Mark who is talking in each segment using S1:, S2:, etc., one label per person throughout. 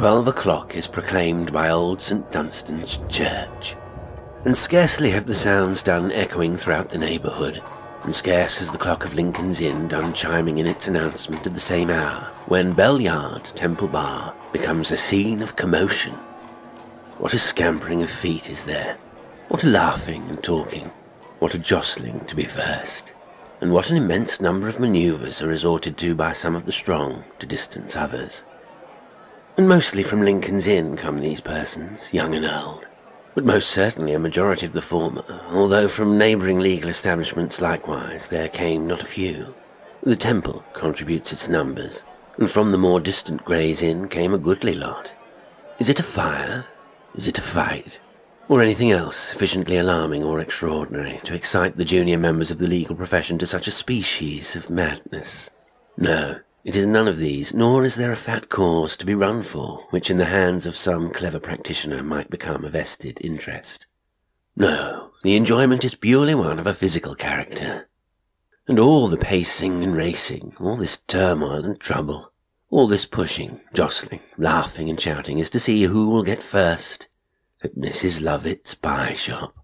S1: twelve o'clock is proclaimed by old St. Dunstan's church, and scarcely have the sounds done echoing throughout the neighbourhood, and scarce has the clock of Lincoln's Inn done chiming in its announcement of the same hour, when Bell Yard, Temple Bar, becomes a scene of commotion. What a scampering of feet is there! What a laughing and talking! What a jostling to be first! And what an immense number of manoeuvres are resorted to by some of the strong to distance others. And mostly from Lincoln's Inn come these persons, young and old, but most certainly a majority of the former, although from neighbouring legal establishments likewise there came not a few. The Temple contributes its numbers, and from the more distant Gray's Inn came a goodly lot. Is it a fire? Is it a fight? Or anything else sufficiently alarming or extraordinary to excite the junior members of the legal profession to such a species of madness? No, it is none of these, nor is there a fat cause to be run for, which in the hands of some clever practitioner might become a vested interest. No, the enjoyment is purely one of a physical character. And all the pacing and racing, all this turmoil and trouble, all this pushing, jostling, laughing and shouting is to see who will get first at Mrs. Lovett's pie shop.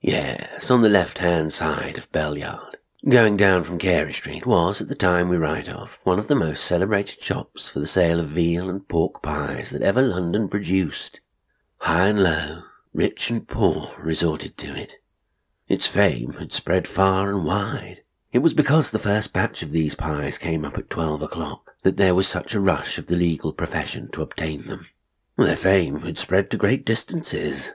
S1: Yes, on the left-hand side of Bell Yard. Going down from Carey Street was, at the time we write of, one of the most celebrated shops for the sale of veal and pork pies that ever London produced. High and low, rich and poor resorted to it. Its fame had spread far and wide. It was because the first batch of these pies came up at twelve o'clock that there was such a rush of the legal profession to obtain them. Their fame had spread to great distances.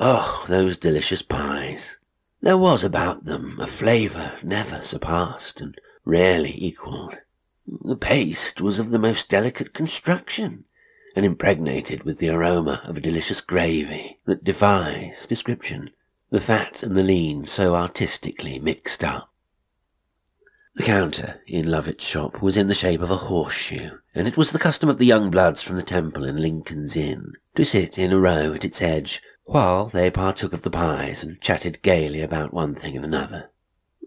S1: Oh, those delicious pies! There was about them a flavour never surpassed and rarely equalled. The paste was of the most delicate construction, and impregnated with the aroma of a delicious gravy that defies description, the fat and the lean so artistically mixed up. The counter in Lovett's shop was in the shape of a horseshoe, and it was the custom of the young bloods from the Temple and Lincoln's Inn to sit in a row at its edge while they partook of the pies and chatted gaily about one thing and another.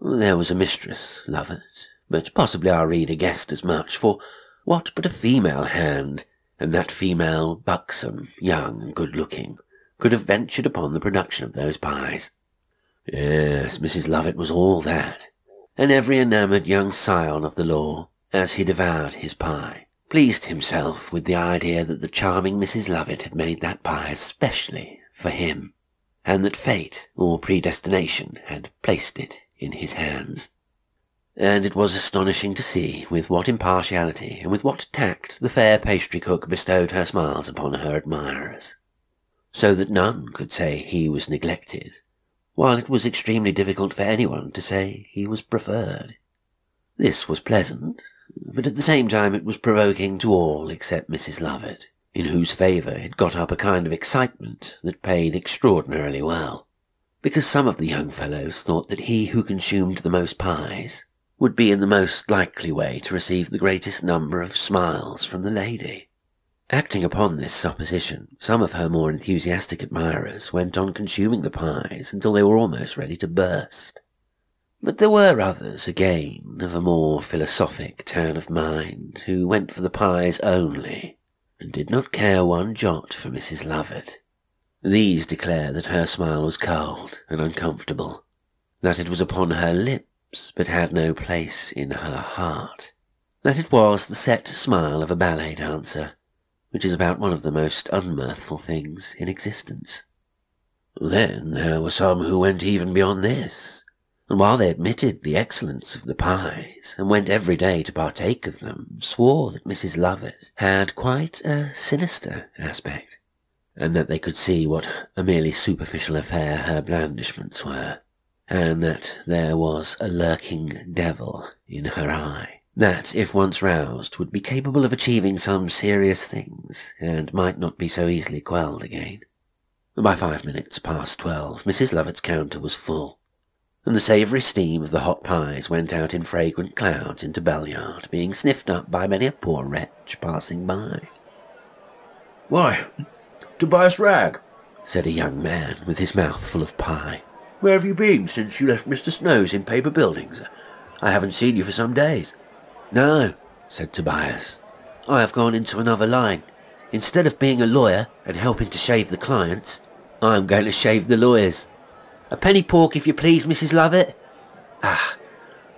S1: There was a mistress, Lovett, but possibly our reader guessed as much, for what but a female hand, and that female buxom, young, and good-looking, could have ventured upon the production of those pies? Yes, Mrs. Lovett was all that, and every enamoured young scion of the law, as he devoured his pie, pleased himself with the idea that the charming Mrs. Lovett had made that pie especially for him, and that fate or predestination had placed it in his hands. And it was astonishing to see with what impartiality and with what tact the fair pastry cook bestowed her smiles upon her admirers, so that none could say he was neglected, while it was extremely difficult for anyone to say he was preferred. This was pleasant, but at the same time it was provoking to all except Mrs. Lovett in whose favour it got up a kind of excitement that paid extraordinarily well, because some of the young fellows thought that he who consumed the most pies would be in the most likely way to receive the greatest number of smiles from the lady. Acting upon this supposition, some of her more enthusiastic admirers went on consuming the pies until they were almost ready to burst. But there were others, again, of a more philosophic turn of mind, who went for the pies only, and did not care one jot for Mrs. Lovett. These declare that her smile was cold and uncomfortable, that it was upon her lips but had no place in her heart, that it was the set smile of a ballet dancer, which is about one of the most unmirthful things in existence. Then there were some who went even beyond this, and while they admitted the excellence of the pies, and went every day to partake of them, swore that Mrs. Lovett had quite a sinister aspect, and that they could see what a merely superficial affair her blandishments were, and that there was a lurking devil in her eye, that, if once roused, would be capable of achieving some serious things, and might not be so easily quelled again. By five minutes past twelve, Mrs. Lovett's counter was full, and the savoury steam of the hot pies went out in fragrant clouds into Bell Yard, being sniffed up by many a poor wretch passing by.
S2: Why, Tobias Ragg,
S1: said a young man with his mouth full of pie.
S2: Where have you been since you left Mr. Snow's in paper buildings? I haven't seen you for some days.
S1: No, said Tobias. I have gone into another line. Instead of being a lawyer and helping to shave the clients, I'm going to shave the lawyers. A penny pork, if you please, Mrs. Lovett. Ah,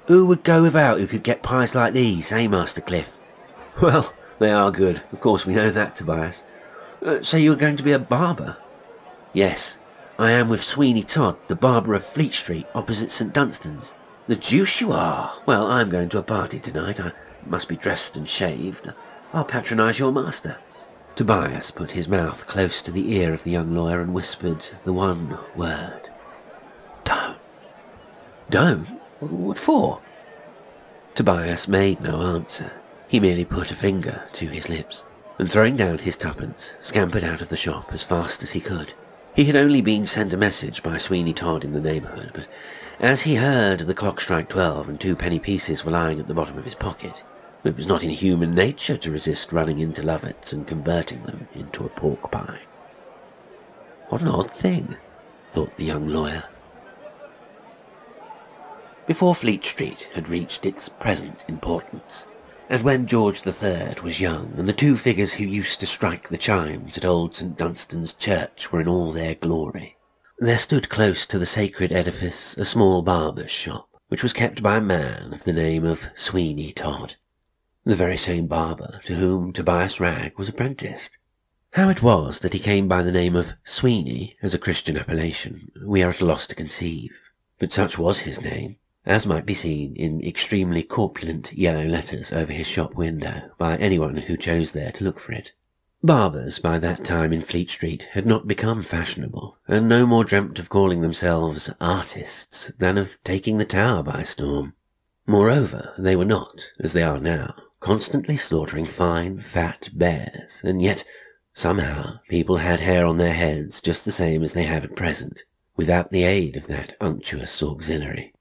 S1: who would go without who could get pies like these, eh, Master Cliff?
S3: Well, they are good. Of course, we know that, Tobias. Uh, so you're going to be a barber?
S1: Yes, I am with Sweeney Todd, the barber of Fleet Street, opposite St Dunstan's.
S3: The deuce you are! Well, I'm going to a party tonight. I must be dressed and shaved. I'll patronise your master.
S1: Tobias put his mouth close to the ear of the young lawyer and whispered the one word. Don't.
S3: What for?
S1: Tobias made no answer. He merely put a finger to his lips, and throwing down his twopence, scampered out of the shop as fast as he could. He had only been sent a message by Sweeney Todd in the neighbourhood, but as he heard the clock strike twelve and two penny pieces were lying at the bottom of his pocket, it was not in human nature to resist running into Lovett's and converting them into a pork pie. What an odd thing, thought the young lawyer. Before Fleet Street had reached its present importance, and when George III was young, and the two figures who used to strike the chimes at old St Dunstan's church were in all their glory, there stood close to the sacred edifice a small barber's shop, which was kept by a man of the name of Sweeney Todd, the very same barber to whom Tobias Ragg was apprenticed. How it was that he came by the name of Sweeney as a Christian appellation, we are at a loss to conceive, but such was his name, as might be seen in extremely corpulent yellow letters over his shop window by anyone who chose there to look for it. Barbers by that time in Fleet Street had not become fashionable, and no more dreamt of calling themselves artists than of taking the tower by storm. Moreover, they were not, as they are now, constantly slaughtering fine, fat bears, and yet, somehow, people had hair on their heads just the same as they have at present, without the aid of that unctuous auxiliary.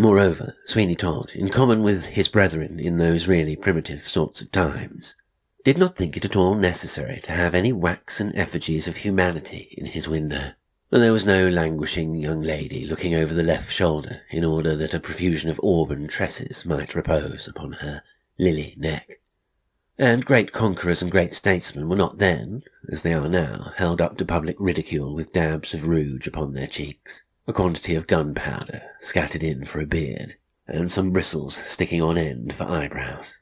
S1: Moreover, Sweeney Todd, in common with his brethren in those really primitive sorts of times, did not think it at all necessary to have any waxen effigies of humanity in his window, and there was no languishing young lady looking over the left shoulder in order that a profusion of auburn tresses might repose upon her lily neck. And great conquerors and great statesmen were not then, as they are now, held up to public ridicule with dabs of rouge upon their cheeks a quantity of gunpowder scattered in for a beard, and some bristles sticking on end for eyebrows.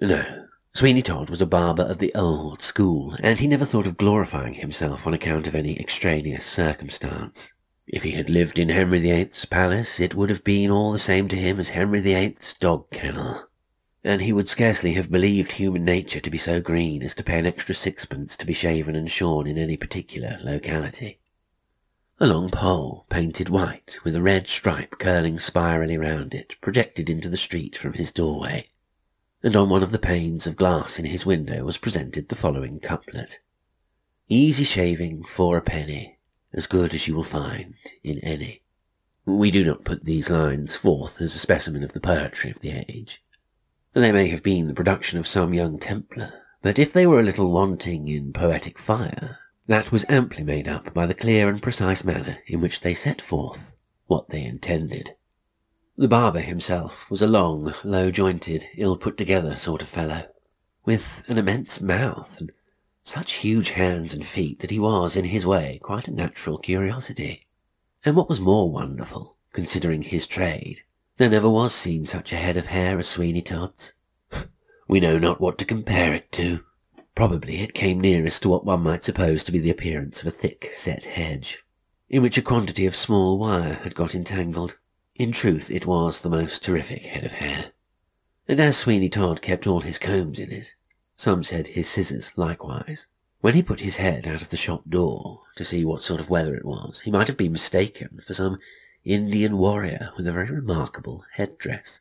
S1: No, Sweeney Todd was a barber of the old school, and he never thought of glorifying himself on account of any extraneous circumstance. If he had lived in Henry VIII's palace, it would have been all the same to him as Henry VIII's dog kennel, and he would scarcely have believed human nature to be so green as to pay an extra sixpence to be shaven and shorn in any particular locality. A long pole, painted white, with a red stripe curling spirally round it, projected into the street from his doorway, and on one of the panes of glass in his window was presented the following couplet. Easy shaving for a penny, as good as you will find in any. We do not put these lines forth as a specimen of the poetry of the age. They may have been the production of some young Templar, but if they were a little wanting in poetic fire, that was amply made up by the clear and precise manner in which they set forth what they intended. The barber himself was a long, low-jointed, ill-put-together sort of fellow, with an immense mouth and such huge hands and feet that he was, in his way, quite a natural curiosity. And what was more wonderful, considering his trade, there never was seen such a head of hair as Sweeney Todd's. we know not what to compare it to. Probably it came nearest to what one might suppose to be the appearance of a thick set hedge, in which a quantity of small wire had got entangled. In truth, it was the most terrific head of hair. And as Sweeney Todd kept all his combs in it, some said his scissors likewise. When he put his head out of the shop door to see what sort of weather it was, he might have been mistaken for some Indian warrior with a very remarkable headdress.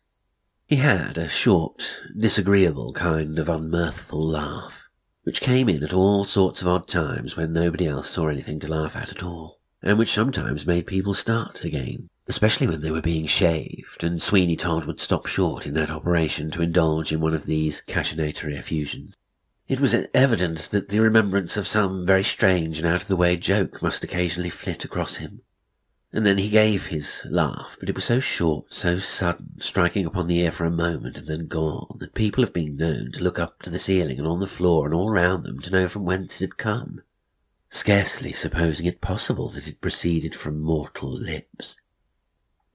S1: He had a short, disagreeable kind of unmirthful laugh, which came in at all sorts of odd times when nobody else saw anything to laugh at at all, and which sometimes made people start again, especially when they were being shaved, and Sweeney Todd would stop short in that operation to indulge in one of these cachinnatory effusions. It was evident that the remembrance of some very strange and out of the way joke must occasionally flit across him, And then he gave his laugh, but it was so short, so sudden, striking upon the ear for a moment and then gone, that people have been known to look up to the ceiling and on the floor and all round them to know from whence it had come, scarcely supposing it possible that it proceeded from mortal lips.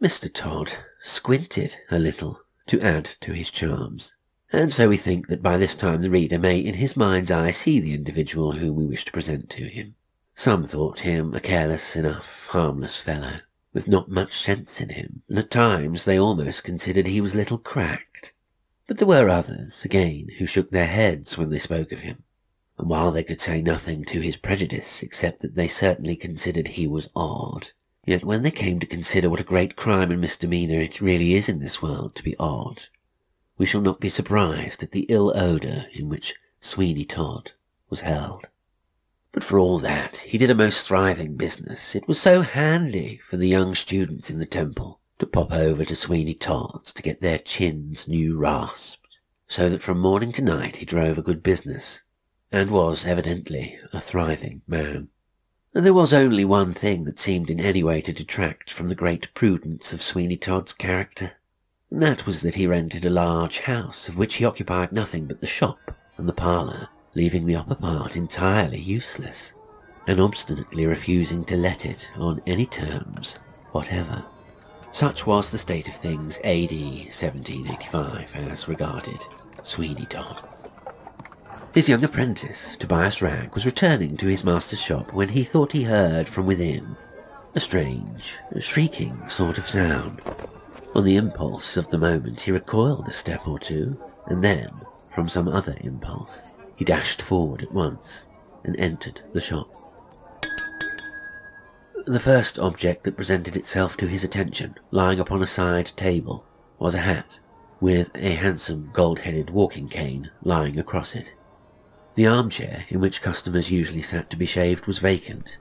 S1: Mr. Todd squinted a little to add to his charms, and so we think that by this time the reader may in his mind's eye see the individual whom we wish to present to him. Some thought him a careless enough, harmless fellow, with not much sense in him, and at times they almost considered he was a little cracked. But there were others, again, who shook their heads when they spoke of him, and while they could say nothing to his prejudice except that they certainly considered he was odd, yet when they came to consider what a great crime and misdemeanour it really is in this world to be odd, we shall not be surprised at the ill odour in which Sweeney Todd was held. But for all that, he did a most thriving business. It was so handy for the young students in the temple to pop over to Sweeney Todd's to get their chins new rasped, so that from morning to night he drove a good business, and was evidently a thriving man. And there was only one thing that seemed in any way to detract from the great prudence of Sweeney Todd's character, and that was that he rented a large house, of which he occupied nothing but the shop and the parlour, leaving the upper part entirely useless, and obstinately refusing to let it on any terms whatever. Such was the state of things AD 1785 as regarded Sweeney Todd. His young apprentice, Tobias Ragg, was returning to his master's shop when he thought he heard from within a strange, shrieking sort of sound. On the impulse of the moment, he recoiled a step or two, and then, from some other impulse, he dashed forward at once and entered the shop. The first object that presented itself to his attention, lying upon a side table, was a hat, with a handsome gold-headed walking cane lying across it. The armchair in which customers usually sat to be shaved was vacant,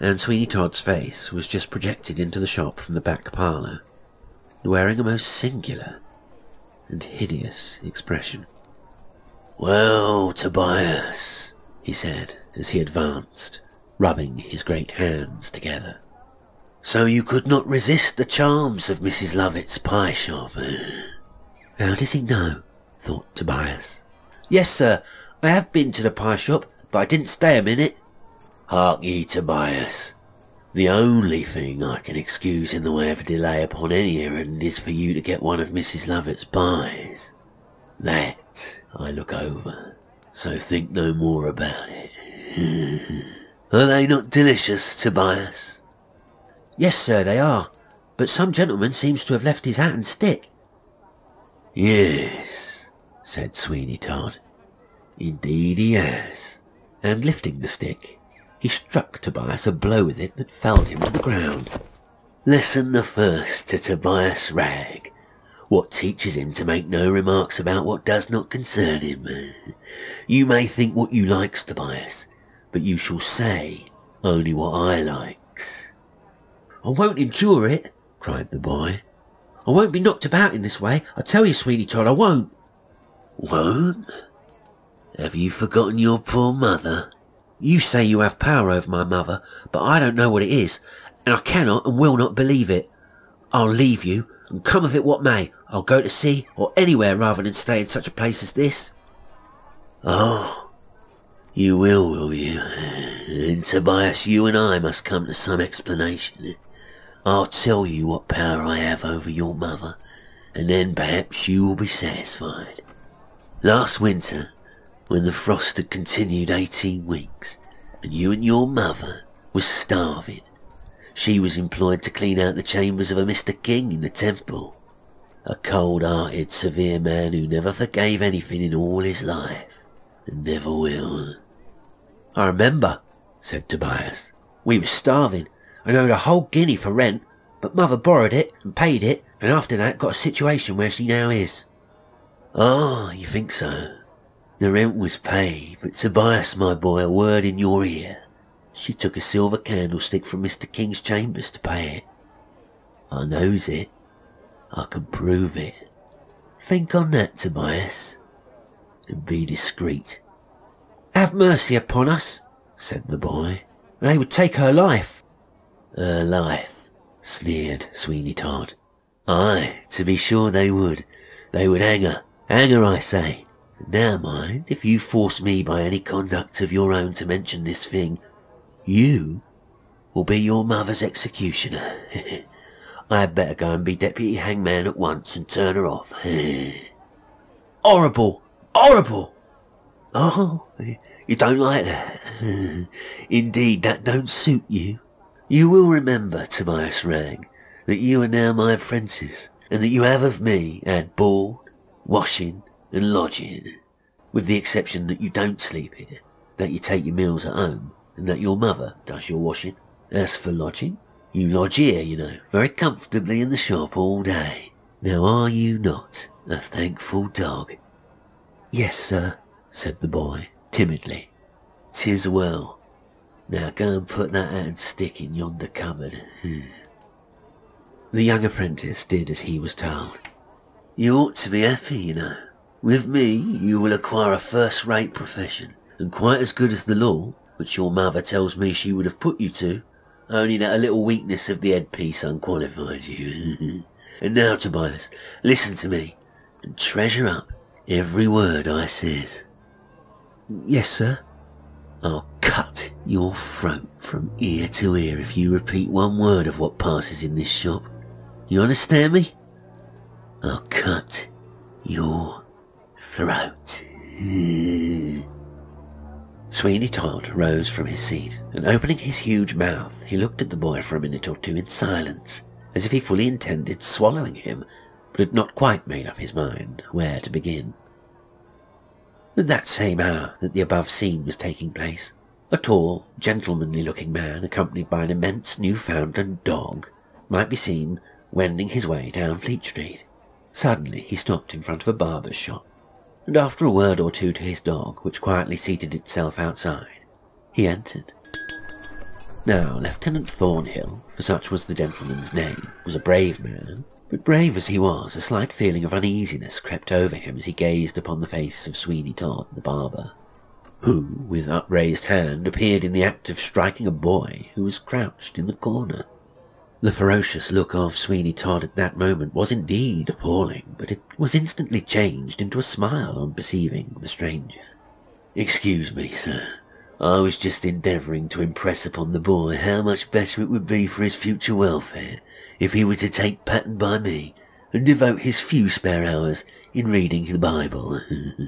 S1: and Sweeney Todd's face was just projected into the shop from the back parlour, wearing a most singular and hideous expression. Well, Tobias, he said as he advanced, rubbing his great hands together. So you could not resist the charms of Mrs. Lovett's pie shop, eh? How does he know? thought Tobias. Yes, sir, I have been to the pie shop, but I didn't stay a minute. Hark ye, Tobias. The only thing I can excuse in the way of a delay upon any errand is for you to get one of Mrs. Lovett's pies. That I look over, so think no more about it. are they not delicious, Tobias? Yes, sir, they are. But some gentleman seems to have left his hat and stick. Yes, said Sweeney Todd. Indeed he has. And lifting the stick, he struck Tobias a blow with it that felled him to the ground. Lesson the first to Tobias Ragg what teaches him to make no remarks about what does not concern him. You may think what you likes, Tobias, but you shall say only what I likes. I won't endure it, cried the boy. I won't be knocked about in this way. I tell you, Sweeney Todd, I won't. Won't? Have you forgotten your poor mother? You say you have power over my mother, but I don't know what it is, and I cannot and will not believe it. I'll leave you, and come of it what may. I'll go to sea or anywhere rather than stay in such a place as this. Oh, you will, will you? And Tobias, you and I must come to some explanation. I'll tell you what power I have over your mother, and then perhaps you will be satisfied. Last winter, when the frost had continued eighteen weeks, and you and your mother was starving, she was employed to clean out the chambers of a Mr. King in the temple a cold-hearted, severe man who never forgave anything in all his life, and never will. I remember, said Tobias. We were starving. I owed a whole guinea for rent, but mother borrowed it and paid it, and after that got a situation where she now is. Ah, you think so? The rent was paid, but Tobias, my boy, a word in your ear. She took a silver candlestick from Mr. King's chambers to pay it. I knows it. I can prove it. Think on that, Tobias, and be discreet. Have mercy upon us, said the boy. They would take her life. Her life, sneered Sweeney Todd. Aye, to be sure they would. They would hang her. Hang her, I say. Now mind, if you force me by any conduct of your own to mention this thing, you will be your mother's executioner. I had better go and be deputy hangman at once and turn her off. horrible! Horrible! Oh, you don't like that? Indeed, that don't suit you. You will remember, Tobias Ragg, that you are now my apprentice, and that you have of me had board, washing, and lodging, with the exception that you don't sleep here, that you take your meals at home, and that your mother does your washing. As for lodging, you lodge here, you know, very comfortably in the shop all day. Now are you not a thankful dog? Yes, sir, said the boy, timidly. Tis well. Now go and put that hand stick in yonder cupboard. Hmm. the young apprentice did as he was told. You ought to be happy, you know. With me, you will acquire a first-rate profession, and quite as good as the law, which your mother tells me she would have put you to, only that a little weakness of the headpiece unqualified you. and now, Tobias, listen to me, and treasure up every word I says. Yes, sir. I'll cut your throat from ear to ear if you repeat one word of what passes in this shop. You understand me? I'll cut your throat. Sweeney Todd rose from his seat, and opening his huge mouth, he looked at the boy for a minute or two in silence, as if he fully intended swallowing him, but had not quite made up his mind where to begin. At that same hour that the above scene was taking place, a tall, gentlemanly looking man, accompanied by an immense Newfoundland dog, might be seen wending his way down Fleet Street. Suddenly he stopped in front of a barber's shop and after a word or two to his dog, which quietly seated itself outside, he entered. Now, Lieutenant Thornhill, for such was the gentleman's name, was a brave man, but brave as he was, a slight feeling of uneasiness crept over him as he gazed upon the face of Sweeney Todd, the barber, who, with upraised hand, appeared in the act of striking a boy who was crouched in the corner. The ferocious look of Sweeney Todd at that moment was indeed appalling, but it was instantly changed into a smile on perceiving the stranger. Excuse me, sir. I was just endeavouring to impress upon the boy how much better it would be for his future welfare if he were to take pattern by me and devote his few spare hours in reading the Bible.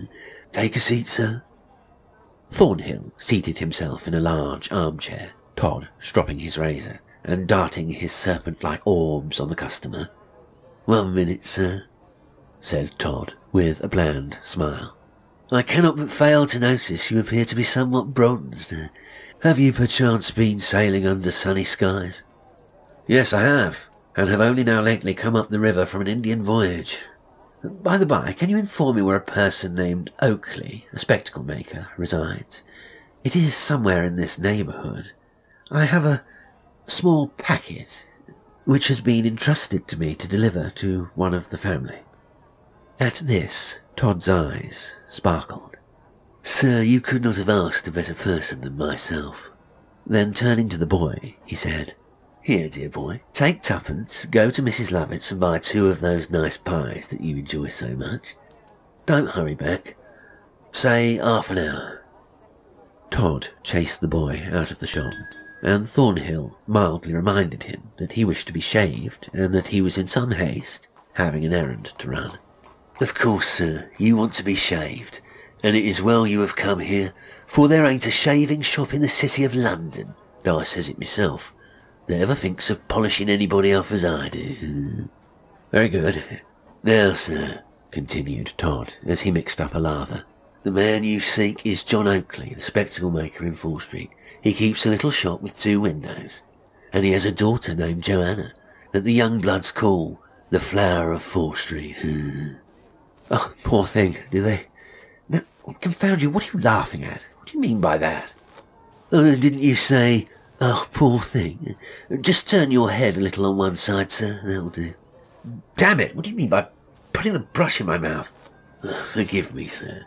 S1: take a seat, sir. Thornhill seated himself in a large armchair, Todd stropping his razor and darting his serpent-like orbs on the customer. One minute, sir, said Todd, with a bland smile. I cannot but fail to notice you appear to be somewhat bronzed. Have you perchance been sailing under sunny skies? Yes, I have, and have only now lately come up the river from an Indian voyage. By the by, can you inform me where a person named Oakley, a spectacle maker, resides? It is somewhere in this neighbourhood. I have a small packet which has been entrusted to me to deliver to one of the family. At this, Todd's eyes sparkled. Sir, you could not have asked a better person than myself. Then turning to the boy, he said, Here, dear boy, take twopence, go to Mrs. Lovett's and buy two of those nice pies that you enjoy so much. Don't hurry back. Say half an hour. Todd chased the boy out of the shop and Thornhill mildly reminded him that he wished to be shaved and that he was in some haste, having an errand to run. Of course, sir, you want to be shaved, and it is well you have come here, for there ain't a shaving shop in the city of London, though I says it myself, that ever thinks of polishing anybody off as I do. Very good. Now, sir, continued Todd, as he mixed up a lather, the man you seek is John Oakley, the spectacle maker in Fore Street. He keeps a little shop with two windows, and he has a daughter named Joanna that the young bloods call the Flower of Fore Street. oh, poor thing, do they? Now, confound you, what are you laughing at? What do you mean by that? Oh, didn't you say, oh, poor thing? Just turn your head a little on one side, sir, that'll do. Damn it, what do you mean by putting the brush in my mouth? Oh, forgive me, sir,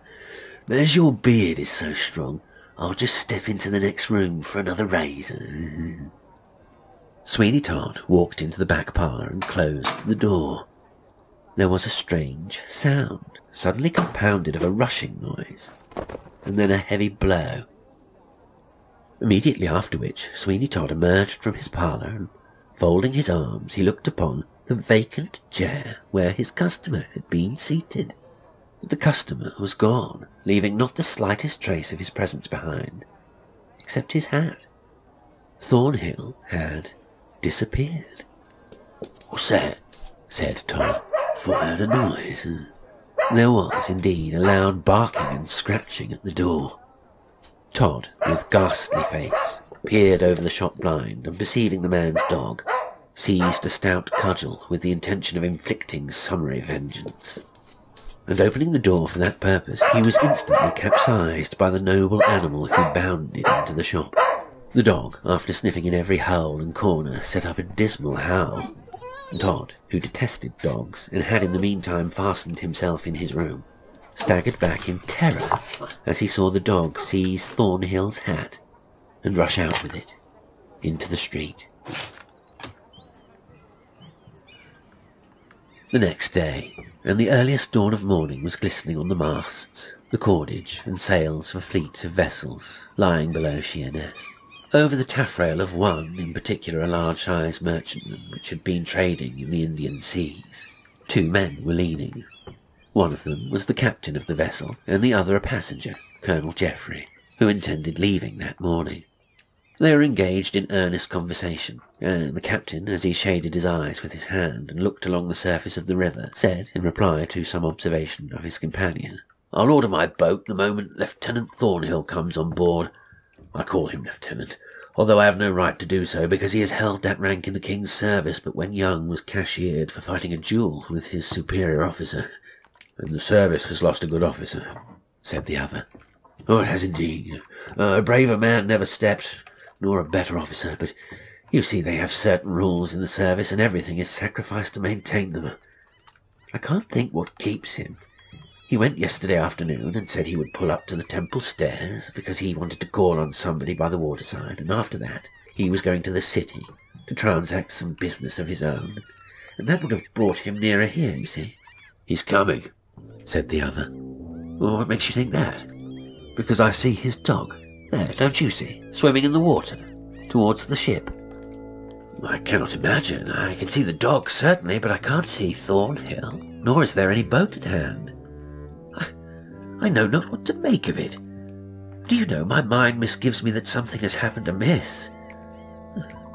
S1: but as your beard is so strong, I'll just step into the next room for another razor. Sweeney Todd walked into the back parlour and closed the door. There was a strange sound, suddenly compounded of a rushing noise, and then a heavy blow. Immediately after which, Sweeney Todd emerged from his parlour and, folding his arms, he looked upon the vacant chair where his customer had been seated. But the customer was gone, leaving not the slightest trace of his presence behind, except his hat. Thornhill had disappeared. Oh, What's that? said Todd. for I heard a noise. And there was indeed a loud barking and scratching at the door. Todd, with ghastly face, peered over the shop blind and perceiving the man's dog, seized a stout cudgel with the intention of inflicting summary vengeance. And opening the door for that purpose, he was instantly capsized by the noble animal who bounded into the shop. The dog, after sniffing in every hole and corner, set up a dismal howl. Todd, who detested dogs and had in the meantime fastened himself in his room, staggered back in terror as he saw the dog seize Thornhill's hat and rush out with it into the street. The next day, and the earliest dawn of morning was glistening on the masts, the cordage, and sails of a fleet of vessels lying below Sheerness. Over the taffrail of one, in particular a large-sized merchantman which had been trading in the Indian seas, two men were leaning. One of them was the captain of the vessel, and the other a passenger, Colonel Jeffrey, who intended leaving that morning. They were engaged in earnest conversation, and the captain, as he shaded his eyes with his hand and looked along the surface of the river, said, in reply to some observation of his companion, I'll order my boat the moment Lieutenant Thornhill comes on board. I call him Lieutenant, although I have no right to do so because he has held that rank in the King's service, but when young was cashiered for fighting a duel with his superior officer. And the service has lost a good officer, said the other. Oh, it has indeed. Uh, a braver man never stepped, nor a better officer, but you see they have certain rules in the service and everything is sacrificed to maintain them. I can't think what keeps him. He went yesterday afternoon and said he would pull up to the temple stairs because he wanted to call on somebody by the waterside, and after that he was going to the city to transact some business of his own, and that would have brought him nearer here, you see. He's coming, said the other. Well, what makes you think that? Because I see his dog. There, don't you see? Swimming in the water. Towards the ship. I cannot imagine. I can see the dog, certainly, but I can't see Thornhill, nor is there any boat at hand. I, I know not what to make of it. Do you know, my mind misgives me that something has happened amiss.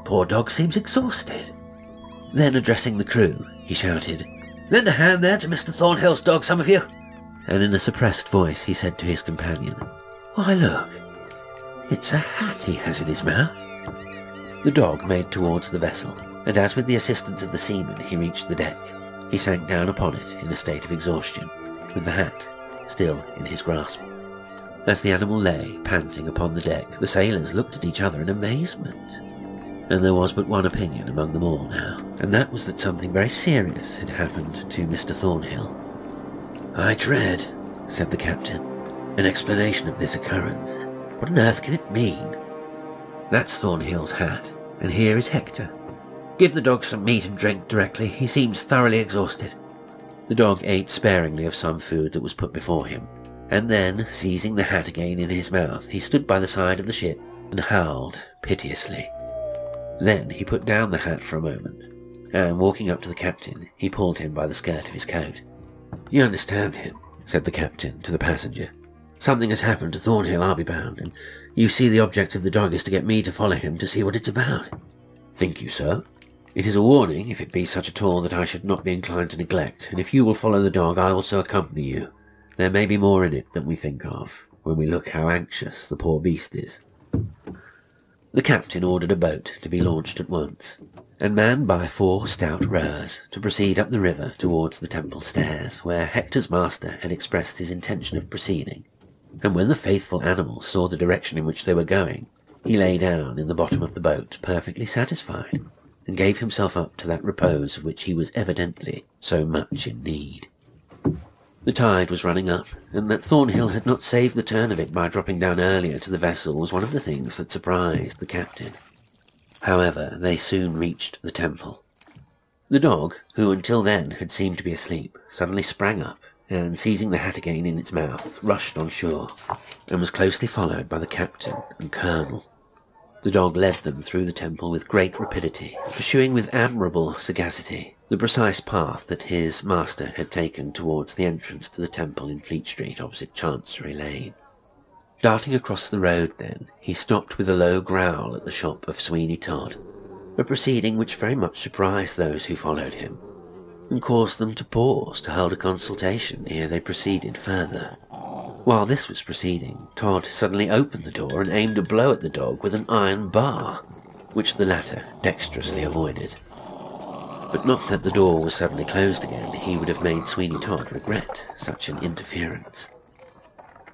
S1: Poor dog seems exhausted. Then, addressing the crew, he shouted, Lend a hand there to Mr. Thornhill's dog, some of you. And in a suppressed voice, he said to his companion, Why, look, it's a hat he has in his mouth. The dog made towards the vessel, and as with the assistance of the seaman he reached the deck, he sank down upon it in a state of exhaustion, with the hat still in his grasp. As the animal lay, panting upon the deck, the sailors looked at each other in amazement. And there was but one opinion among them all now, and that was that something very serious had happened to Mr. Thornhill. I dread, said the captain, an explanation of this occurrence. What on earth can it mean? That's Thornhill's hat, and here is Hector. Give the dog some meat and drink directly. He seems thoroughly exhausted. The dog ate sparingly of some food that was put before him, and then, seizing the hat again in his mouth, he stood by the side of the ship and howled piteously. Then he put down the hat for a moment, and walking up to the captain, he pulled him by the skirt of his coat. You understand him, said the captain to the passenger. Something has happened to Thornhill, I'll be bound, and you see the object of the dog is to get me to follow him to see what it's about. Think you sir? It is a warning, if it be such at all, that I should not be inclined to neglect, and if you will follow the dog, I also accompany you. There may be more in it than we think of, when we look how anxious the poor beast is. The captain ordered a boat to be launched at once, and manned by four stout rowers to proceed up the river towards the temple stairs, where Hector's master had expressed his intention of proceeding. And when the faithful animal saw the direction in which they were going, he lay down in the bottom of the boat perfectly satisfied, and gave himself up to that repose of which he was evidently so much in need. The tide was running up, and that Thornhill had not saved the turn of it by dropping down earlier to the vessel was one of the things that surprised the captain. However, they soon reached the temple. The dog, who until then had seemed to be asleep, suddenly sprang up and, seizing the hat again in its mouth, rushed on shore and was closely followed by the captain and colonel. The dog led them through the temple with great rapidity, pursuing with admirable sagacity the precise path that his master had taken towards the entrance to the temple in Fleet Street opposite Chancery Lane. Darting across the road, then, he stopped with a low growl at the shop of Sweeney Todd, a proceeding which very much surprised those who followed him, and caused them to pause to hold a consultation ere they proceeded further. While this was proceeding, Todd suddenly opened the door and aimed a blow at the dog with an iron bar, which the latter dexterously avoided. But not that the door was suddenly closed again, he would have made Sweeney Todd regret such an interference.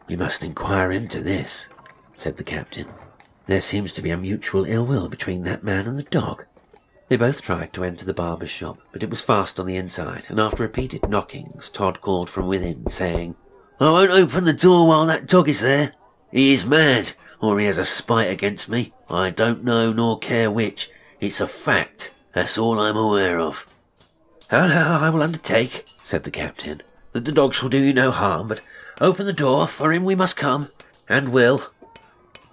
S1: We must inquire into this, said the captain. There seems to be a mutual ill will between that man and the dog. They both tried to enter the barber's shop, but it was fast on the inside, and after repeated knockings, Todd called from within, saying, I won't open the door while that dog is there. He is mad, or he has a spite against me. I don't know nor care which. It's a fact. That's all I'm aware of. I will undertake, said the captain, that the dog shall do you no harm, but open the door, for him we must come, and will.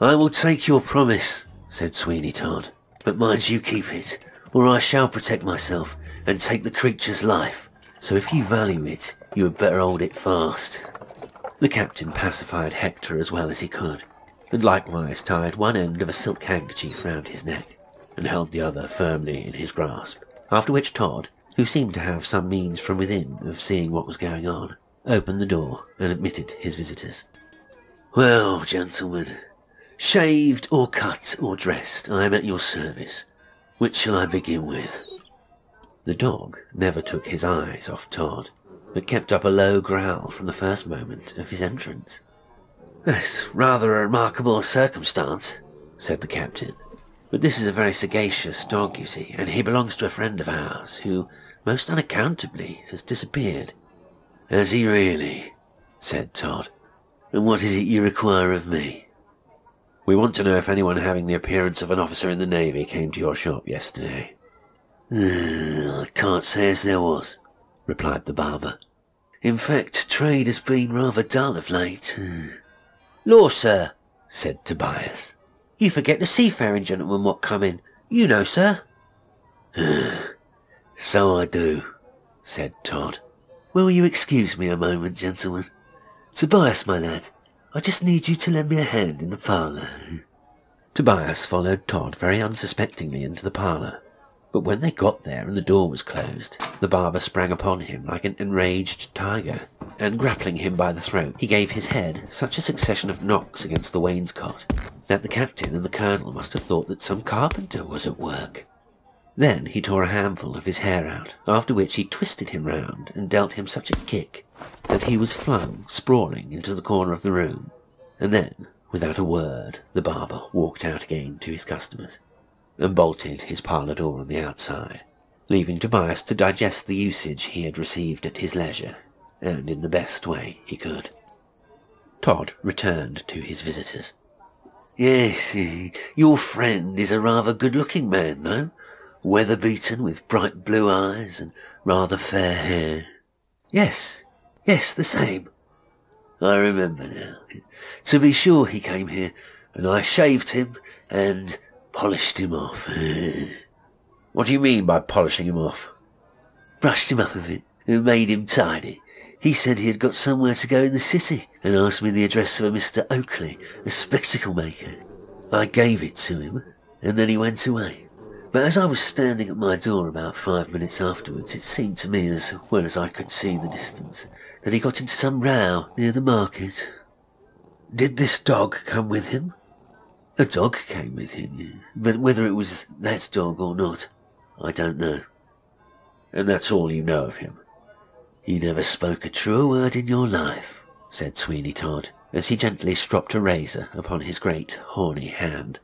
S1: I will take your promise, said Sweeney Todd, but mind you keep it, or I shall protect myself and take the creature's life. So if you value it, you had better hold it fast. The captain pacified Hector as well as he could, and likewise tied one end of a silk handkerchief round his neck, and held the other firmly in his grasp, after which Todd, who seemed to have some means from within of seeing what was going on, opened the door and admitted his visitors. Well, gentlemen, shaved or cut or dressed, I am at your service. Which shall I begin with? The dog never took his eyes off Todd but kept up a low growl from the first moment of his entrance. That's rather a remarkable circumstance, said the captain. But this is a very sagacious dog, you see, and he belongs to a friend of ours who, most unaccountably, has disappeared. Has he really? said Todd. And what is it you require of me? We want to know if anyone having the appearance of an officer in the Navy came to your shop yesterday. Uh, I can't say as there was, replied the barber. In fact, trade has been rather dull of late. Law, sir, said Tobias. You forget the seafaring gentleman what come in. You know, sir. so I do, said Todd. Will you excuse me a moment, gentlemen? Tobias, my lad, I just need you to lend me a hand in the parlour. Tobias followed Todd very unsuspectingly into the parlour, but when they got there and the door was closed, the barber sprang upon him like an enraged tiger, and grappling him by the throat, he gave his head such a succession of knocks against the wainscot that the captain and the colonel must have thought that some carpenter was at work. Then he tore a handful of his hair out, after which he twisted him round and dealt him such a kick that he was flung sprawling into the corner of the room, and then, without a word, the barber walked out again to his customers and bolted his parlour door on the outside, leaving Tobias to digest the usage he had received at his leisure, and in the best way he could. Todd returned to his visitors. Yes, your friend is a rather good-looking man, though, weather-beaten with bright blue eyes and rather fair hair. Yes, yes, the same. I remember now. To be sure, he came here, and I shaved him, and Polished him off. what do you mean by polishing him off? Brushed him up a bit and made him tidy. He said he had got somewhere to go in the city and asked me the address of a Mr. Oakley, a spectacle maker. I gave it to him and then he went away. But as I was standing at my door about five minutes afterwards, it seemed to me, as well as I could see the distance, that he got into some row near the market. Did this dog come with him? A dog came with him, but whether it was that dog or not, I don't know. And that's all you know of him. You never spoke a truer word in your life, said Sweeney Todd, as he gently stropped a razor upon his great horny hand.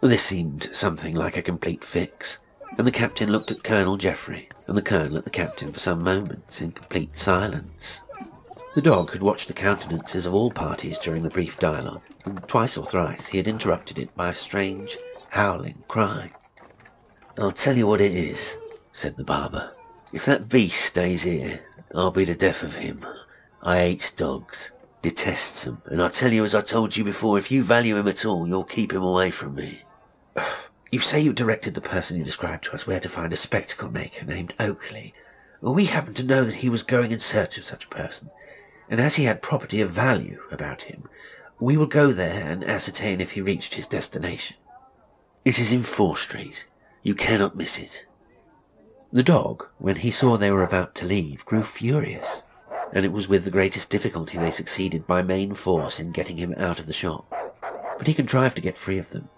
S1: This seemed something like a complete fix, and the captain looked at Colonel Jeffrey, and the colonel at the captain for some moments in complete silence. The dog had watched the countenances of all parties during the brief dialogue, and twice or thrice he had interrupted it by a strange, howling cry.
S4: I'll tell you what it is, said the barber. If that beast stays here, I'll be the death of him. I hates dogs, detests them, and I tell you as I told you before, if you value him at all, you'll keep him away from me.
S1: You say you directed the person you described to us where to find a spectacle maker named Oakley. We happen to know that he was going in search of such a person, and as he had property of value about him, we will go there and ascertain if he reached his destination.
S4: It is in Fore Street. You cannot miss it.
S1: The dog, when he saw they were about to leave, grew furious, and it was with the greatest difficulty they succeeded by main force in getting him out of the shop. But he contrived to get free of them,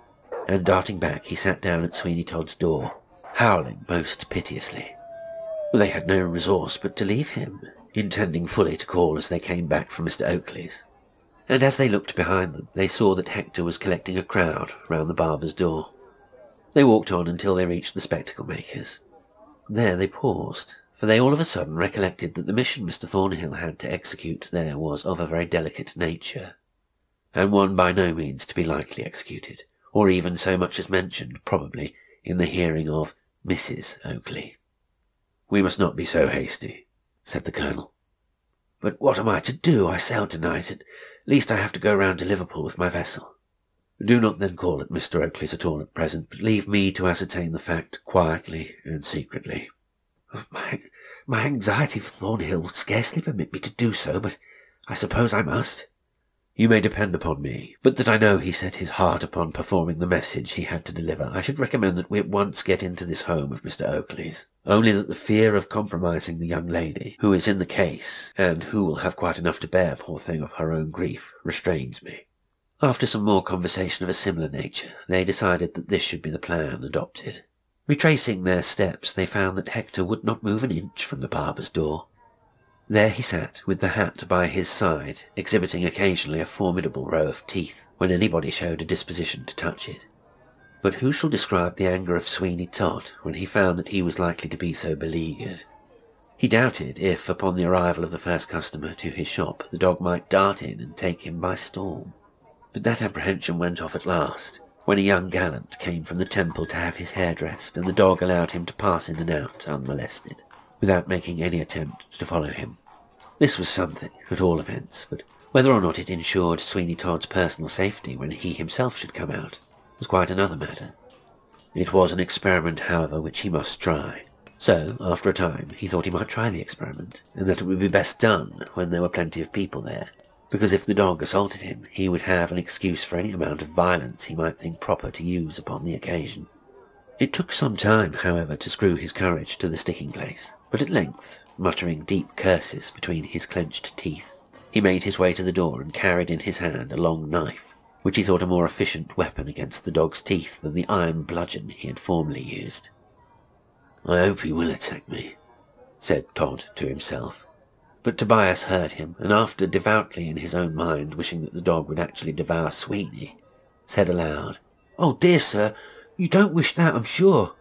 S1: and darting back, he sat down at Sweeney Todd's door, howling most piteously. They had no resource but to leave him, intending fully to call as they came back from Mr. Oakley's. And as they looked behind them, they saw that Hector was collecting a crowd round the barber's door. They walked on until they reached the spectacle makers. There they paused, for they all of a sudden recollected that the mission Mr. Thornhill had to execute there was of a very delicate nature, and one by no means to be lightly executed or even so much as mentioned, probably, in the hearing of Mrs. Oakley.
S4: We must not be so hasty, said the Colonel.
S1: But what am I to do? I sail tonight. At least I have to go round to Liverpool with my vessel.
S4: Do not then call at Mr. Oakley's at all at present, but leave me to ascertain the fact quietly and secretly.
S1: Oh, my, my anxiety for Thornhill would scarcely permit me to do so, but I suppose I must.
S4: You may depend upon me, but that I know he set his heart upon performing the message he had to deliver, I should recommend that we at once get into this home of Mr. Oakley's. Only that the fear of compromising the young lady, who is in the case, and who will have quite enough to bear, poor thing, of her own grief, restrains me.
S1: After some more conversation of a similar nature, they decided that this should be the plan adopted. Retracing their steps, they found that Hector would not move an inch from the barber's door. There he sat, with the hat by his side, exhibiting occasionally a formidable row of teeth, when anybody showed a disposition to touch it. But who shall describe the anger of Sweeney Todd when he found that he was likely to be so beleaguered? He doubted if, upon the arrival of the first customer to his shop, the dog might dart in and take him by storm. But that apprehension went off at last, when a young gallant came from the temple to have his hair dressed, and the dog allowed him to pass in and out unmolested without making any attempt to follow him. This was something, at all events, but whether or not it ensured Sweeney Todd's personal safety when he himself should come out was quite another matter. It was an experiment, however, which he must try. So, after a time, he thought he might try the experiment, and that it would be best done when there were plenty of people there, because if the dog assaulted him, he would have an excuse for any amount of violence he might think proper to use upon the occasion. It took some time, however, to screw his courage to the sticking place, but at length, muttering deep curses between his clenched teeth, he made his way to the door and carried in his hand a long knife, which he thought a more efficient weapon against the dog's teeth than the iron bludgeon he had formerly used.
S4: I hope he will attack me,
S1: said Todd to himself. But Tobias heard him, and after devoutly in his own mind wishing that the dog would actually devour Sweeney, said aloud, Oh dear, sir, you don't wish that, I'm sure.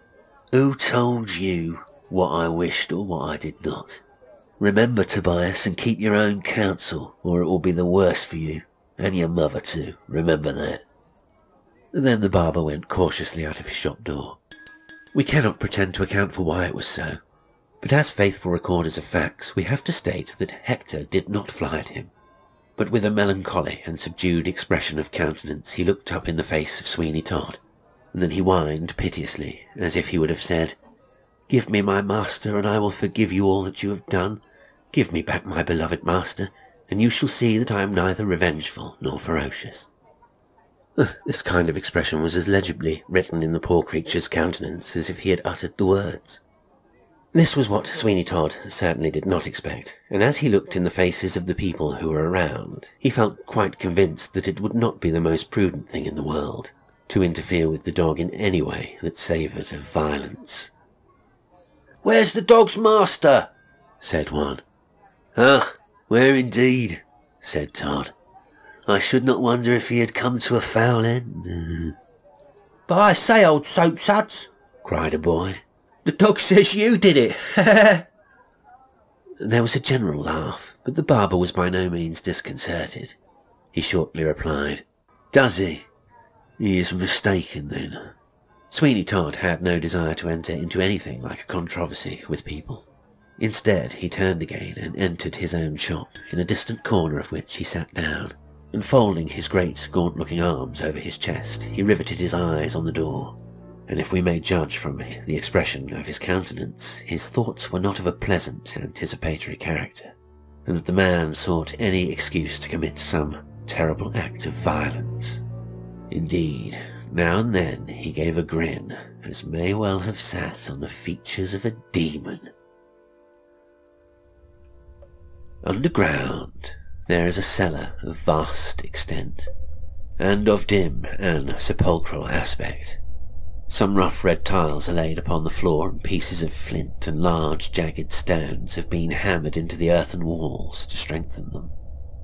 S4: Who told you what I wished or what I did not. Remember, Tobias, and keep your own counsel, or it will be the worse for you, and your mother too. Remember that.
S1: Then the barber went cautiously out of his shop door. We cannot pretend to account for why it was so, but as faithful recorders of facts, we have to state that Hector did not fly at him. But with a melancholy and subdued expression of countenance, he looked up in the face of Sweeney Todd, and then he whined piteously, as if he would have said, Give me my master, and I will forgive you all that you have done. Give me back my beloved master, and you shall see that I am neither revengeful nor ferocious. This kind of expression was as legibly written in the poor creature's countenance as if he had uttered the words. This was what Sweeney Todd certainly did not expect, and as he looked in the faces of the people who were around, he felt quite convinced that it would not be the most prudent thing in the world to interfere with the dog in any way that savoured of violence.
S4: Where's the dog's master? said one. Ah, where indeed? said Todd. I should not wonder if he had come to a foul end.
S5: But I say, old soapsuds, cried a boy, the dog says you did it.
S1: There was a general laugh, but the barber was by no means disconcerted. He shortly replied, Does he? He is mistaken then. Sweeney Todd had no desire to enter into anything like a controversy with people. Instead, he turned again and entered his own shop, in a distant corner of which he sat down, and folding his great gaunt-looking arms over his chest, he riveted his eyes on the door. And if we may judge from the expression of his countenance, his thoughts were not of a pleasant, anticipatory character, and that the man sought any excuse to commit some terrible act of violence. Indeed, now and then he gave a grin, as may well have sat on the features of a demon. Underground, there is a cellar of vast extent, and of dim and sepulchral aspect. Some rough red tiles are laid upon the floor, and pieces of flint and large jagged stones have been hammered into the earthen walls to strengthen them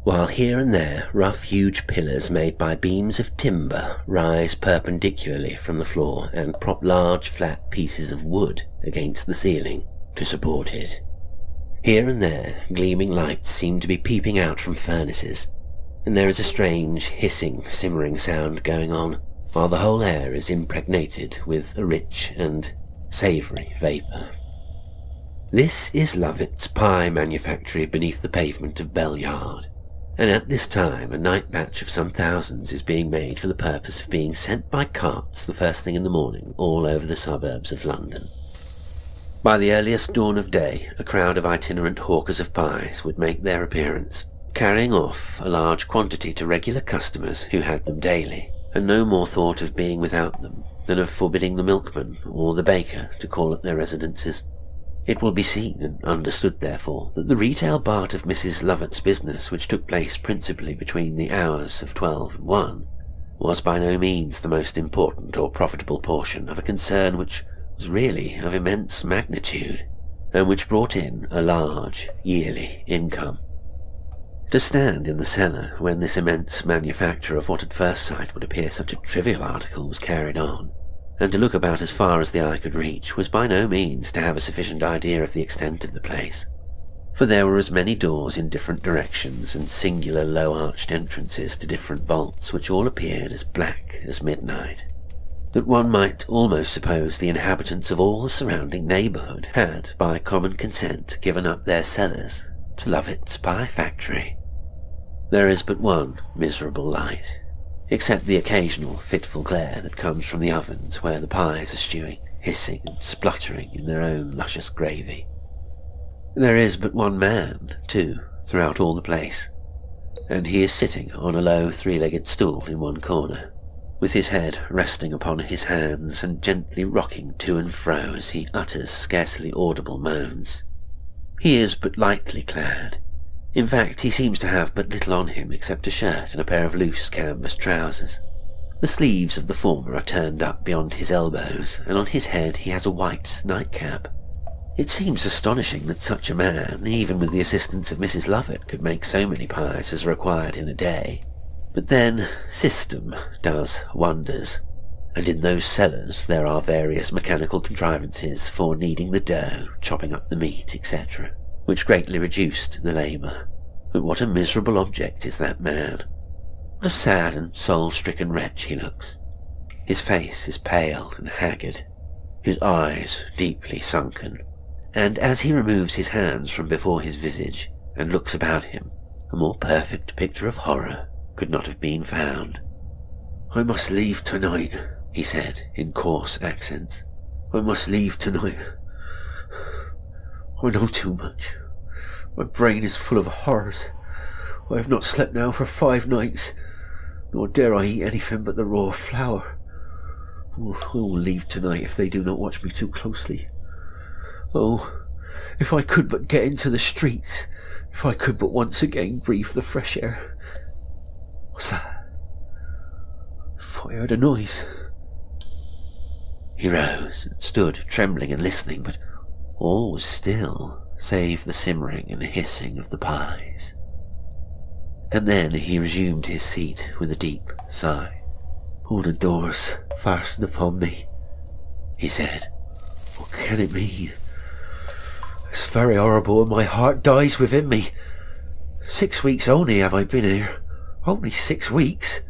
S1: while here and there rough huge pillars made by beams of timber rise perpendicularly from the floor and prop large flat pieces of wood against the ceiling to support it. Here and there gleaming lights seem to be peeping out from furnaces, and there is a strange hissing, simmering sound going on, while the whole air is impregnated with a rich and savoury vapour. This is Lovett's pie manufactory beneath the pavement of Bell Yard and at this time a night batch of some thousands is being made for the purpose of being sent by carts the first thing in the morning all over the suburbs of London. By the earliest dawn of day, a crowd of itinerant hawkers of pies would make their appearance, carrying off a large quantity to regular customers who had them daily, and no more thought of being without them than of forbidding the milkman or the baker to call at their residences. It will be seen and understood, therefore, that the retail part of Mrs. Lovett's business, which took place principally between the hours of twelve and one, was by no means the most important or profitable portion of a concern which was really of immense magnitude, and which brought in a large yearly income. To stand in the cellar when this immense manufacture of what at first sight would appear such a trivial article was carried on, and to look about as far as the eye could reach was by no means to have a sufficient idea of the extent of the place. For there were as many doors in different directions and singular low-arched entrances to different vaults which all appeared as black as midnight, that one might almost suppose the inhabitants of all the surrounding neighbourhood had, by common consent, given up their cellars to Lovett's pie factory. There is but one miserable light, except the occasional fitful glare that comes from the ovens where the pies are stewing, hissing and spluttering in their own luscious gravy. There is but one man, too, throughout all the place, and he is sitting on a low three-legged stool in one corner, with his head resting upon his hands and gently rocking to and fro as he utters scarcely audible moans. He is but lightly clad, in fact, he seems to have but little on him except a shirt and a pair of loose canvas trousers. The sleeves of the former are turned up beyond his elbows, and on his head he has a white nightcap. It seems astonishing that such a man, even with the assistance of Mrs. Lovett, could make so many pies as required in a day. But then, system does wonders, and in those cellars there are various mechanical contrivances for kneading the dough, chopping up the meat, etc which greatly reduced the labour. But what a miserable object is that man. What a sad and soul-stricken wretch he looks. His face is pale and haggard, his eyes deeply sunken, and as he removes his hands from before his visage and looks about him, a more perfect picture of horror could not have been found. I must leave tonight, he said in coarse accents. I must leave tonight. I know too much. My brain is full of horrors. I have not slept now for five nights, nor dare I eat anything but the raw flour. Oh, I will leave tonight if they do not watch me too closely. Oh, if I could but get into the streets, if I could but once again breathe the fresh air. What's that? I heard a noise. He rose and stood trembling and listening, but all was still, save the simmering and hissing of the pies. And then he resumed his seat with a deep sigh. All the doors fastened upon me, he said. What can it mean? It's
S4: very horrible and my heart dies within me. Six weeks only have I been here. Only six weeks.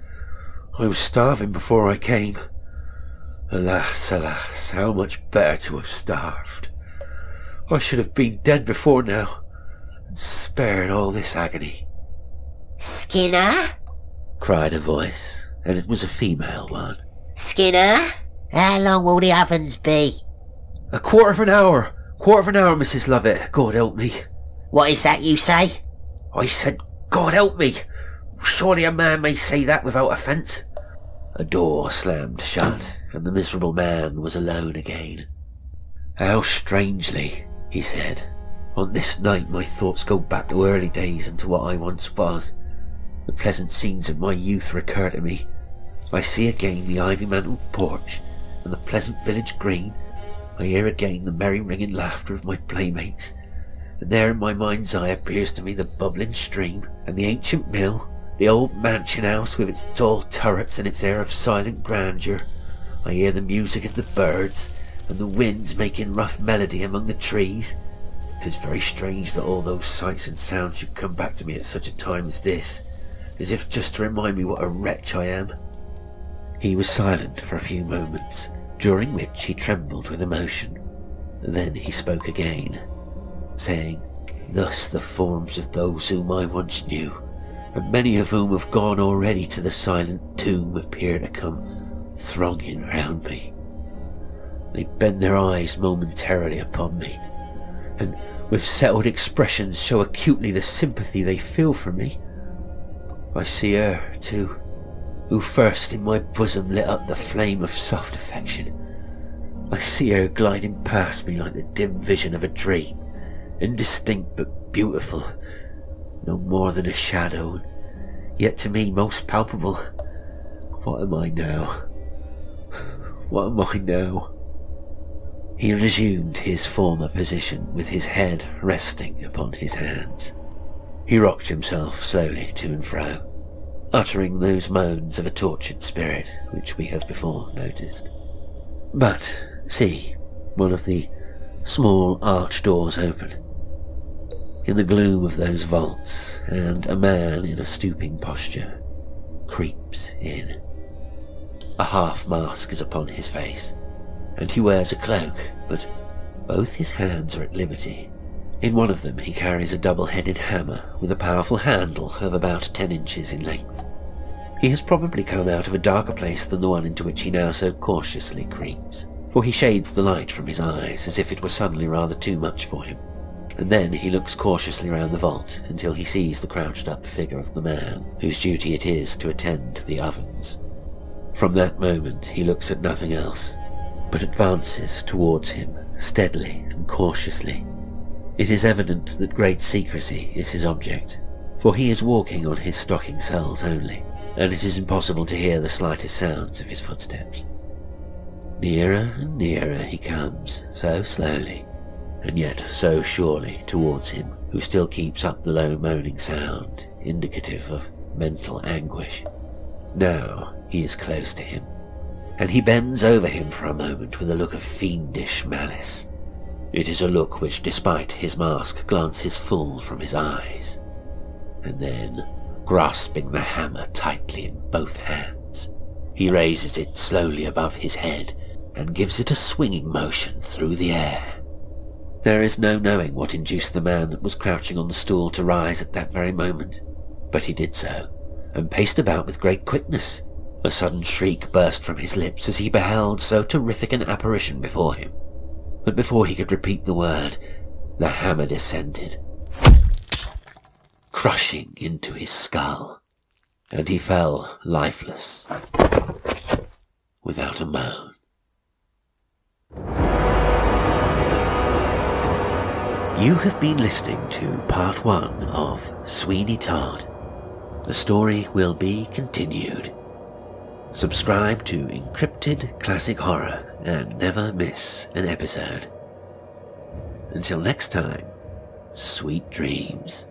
S4: I was starving before I came. Alas, alas, how much better to have starved. I should have been dead before now, and spared all this agony.
S6: Skinner?
S1: cried a voice, and it was a female one.
S6: Skinner? How long will the ovens be?
S4: A quarter of an hour. Quarter of an hour, Mrs. Lovett. God help me.
S6: What is that you say?
S4: I said, God help me. Surely a man may say that without offence.
S1: A door slammed shut, and the miserable man was alone again. How strangely, he said. On this night my thoughts go back to early days and to what I once was. The pleasant scenes of my youth recur to me. I see again the ivy-mantled porch and the pleasant village green. I hear again the merry ringing laughter of my playmates. And there in my mind's eye appears to me the bubbling stream and the ancient mill, the old mansion house with its tall turrets and its air of silent grandeur. I hear the music of the birds and the winds making rough melody among the trees. It is very strange that all those sights and sounds should come back to me at such a time as this, as if just to remind me what a wretch I am. He was silent for a few moments, during which he trembled with emotion. Then he spoke again, saying, Thus the forms of those whom I once knew, and many of whom have gone already to the silent tomb, appear to come thronging round me. They bend their eyes momentarily upon me, and with settled expressions show acutely the sympathy they feel for me. I see her, too, who first in my bosom lit up the flame of soft affection. I see her gliding past me like the dim vision of a dream, indistinct but beautiful, no more than a shadow, yet to me most palpable. What am I now? What am I now? He resumed his former position with his head resting upon his hands. He rocked himself slowly to and fro, uttering those moans of a tortured spirit which we have before noticed. But, see, one of the small arch doors open. In the gloom of those vaults, and a man in a stooping posture creeps in. A half mask is upon his face, and he wears a cloak, but both his hands are at liberty. In one of them he carries a double-headed hammer with a powerful handle of about ten inches in length. He has probably come out of a darker place than the one into which he now so cautiously creeps, for he shades the light from his eyes as if it were suddenly rather too much for him. And then he looks cautiously round the vault until he sees the crouched up figure of the man whose duty it is to attend to the ovens. From that moment he looks at nothing else, but advances towards him steadily and cautiously. It is evident that great secrecy is his object, for he is walking on his stocking soles only, and it is impossible to hear the slightest sounds of his footsteps. Nearer and nearer he comes, so slowly, and yet so surely towards him, who still keeps up the low moaning sound, indicative of mental anguish. Now he is close to him, and he bends over him for a moment with a look of fiendish malice. It is a look which, despite his mask, glances full from his eyes. And then, grasping the hammer tightly in both hands, he raises it slowly above his head and gives it a swinging motion through the air. There is no knowing what induced the man that was crouching on the stool to rise at that very moment, but he did so, and paced about with great quickness. A sudden shriek burst from his lips as he beheld so terrific an apparition before him. But before he could repeat the word, the hammer descended, crushing into his skull, and he fell lifeless, without a moan. You have been listening to part one of Sweeney Todd. The story will be continued. Subscribe to Encrypted Classic Horror and never miss an episode. Until next time, sweet dreams.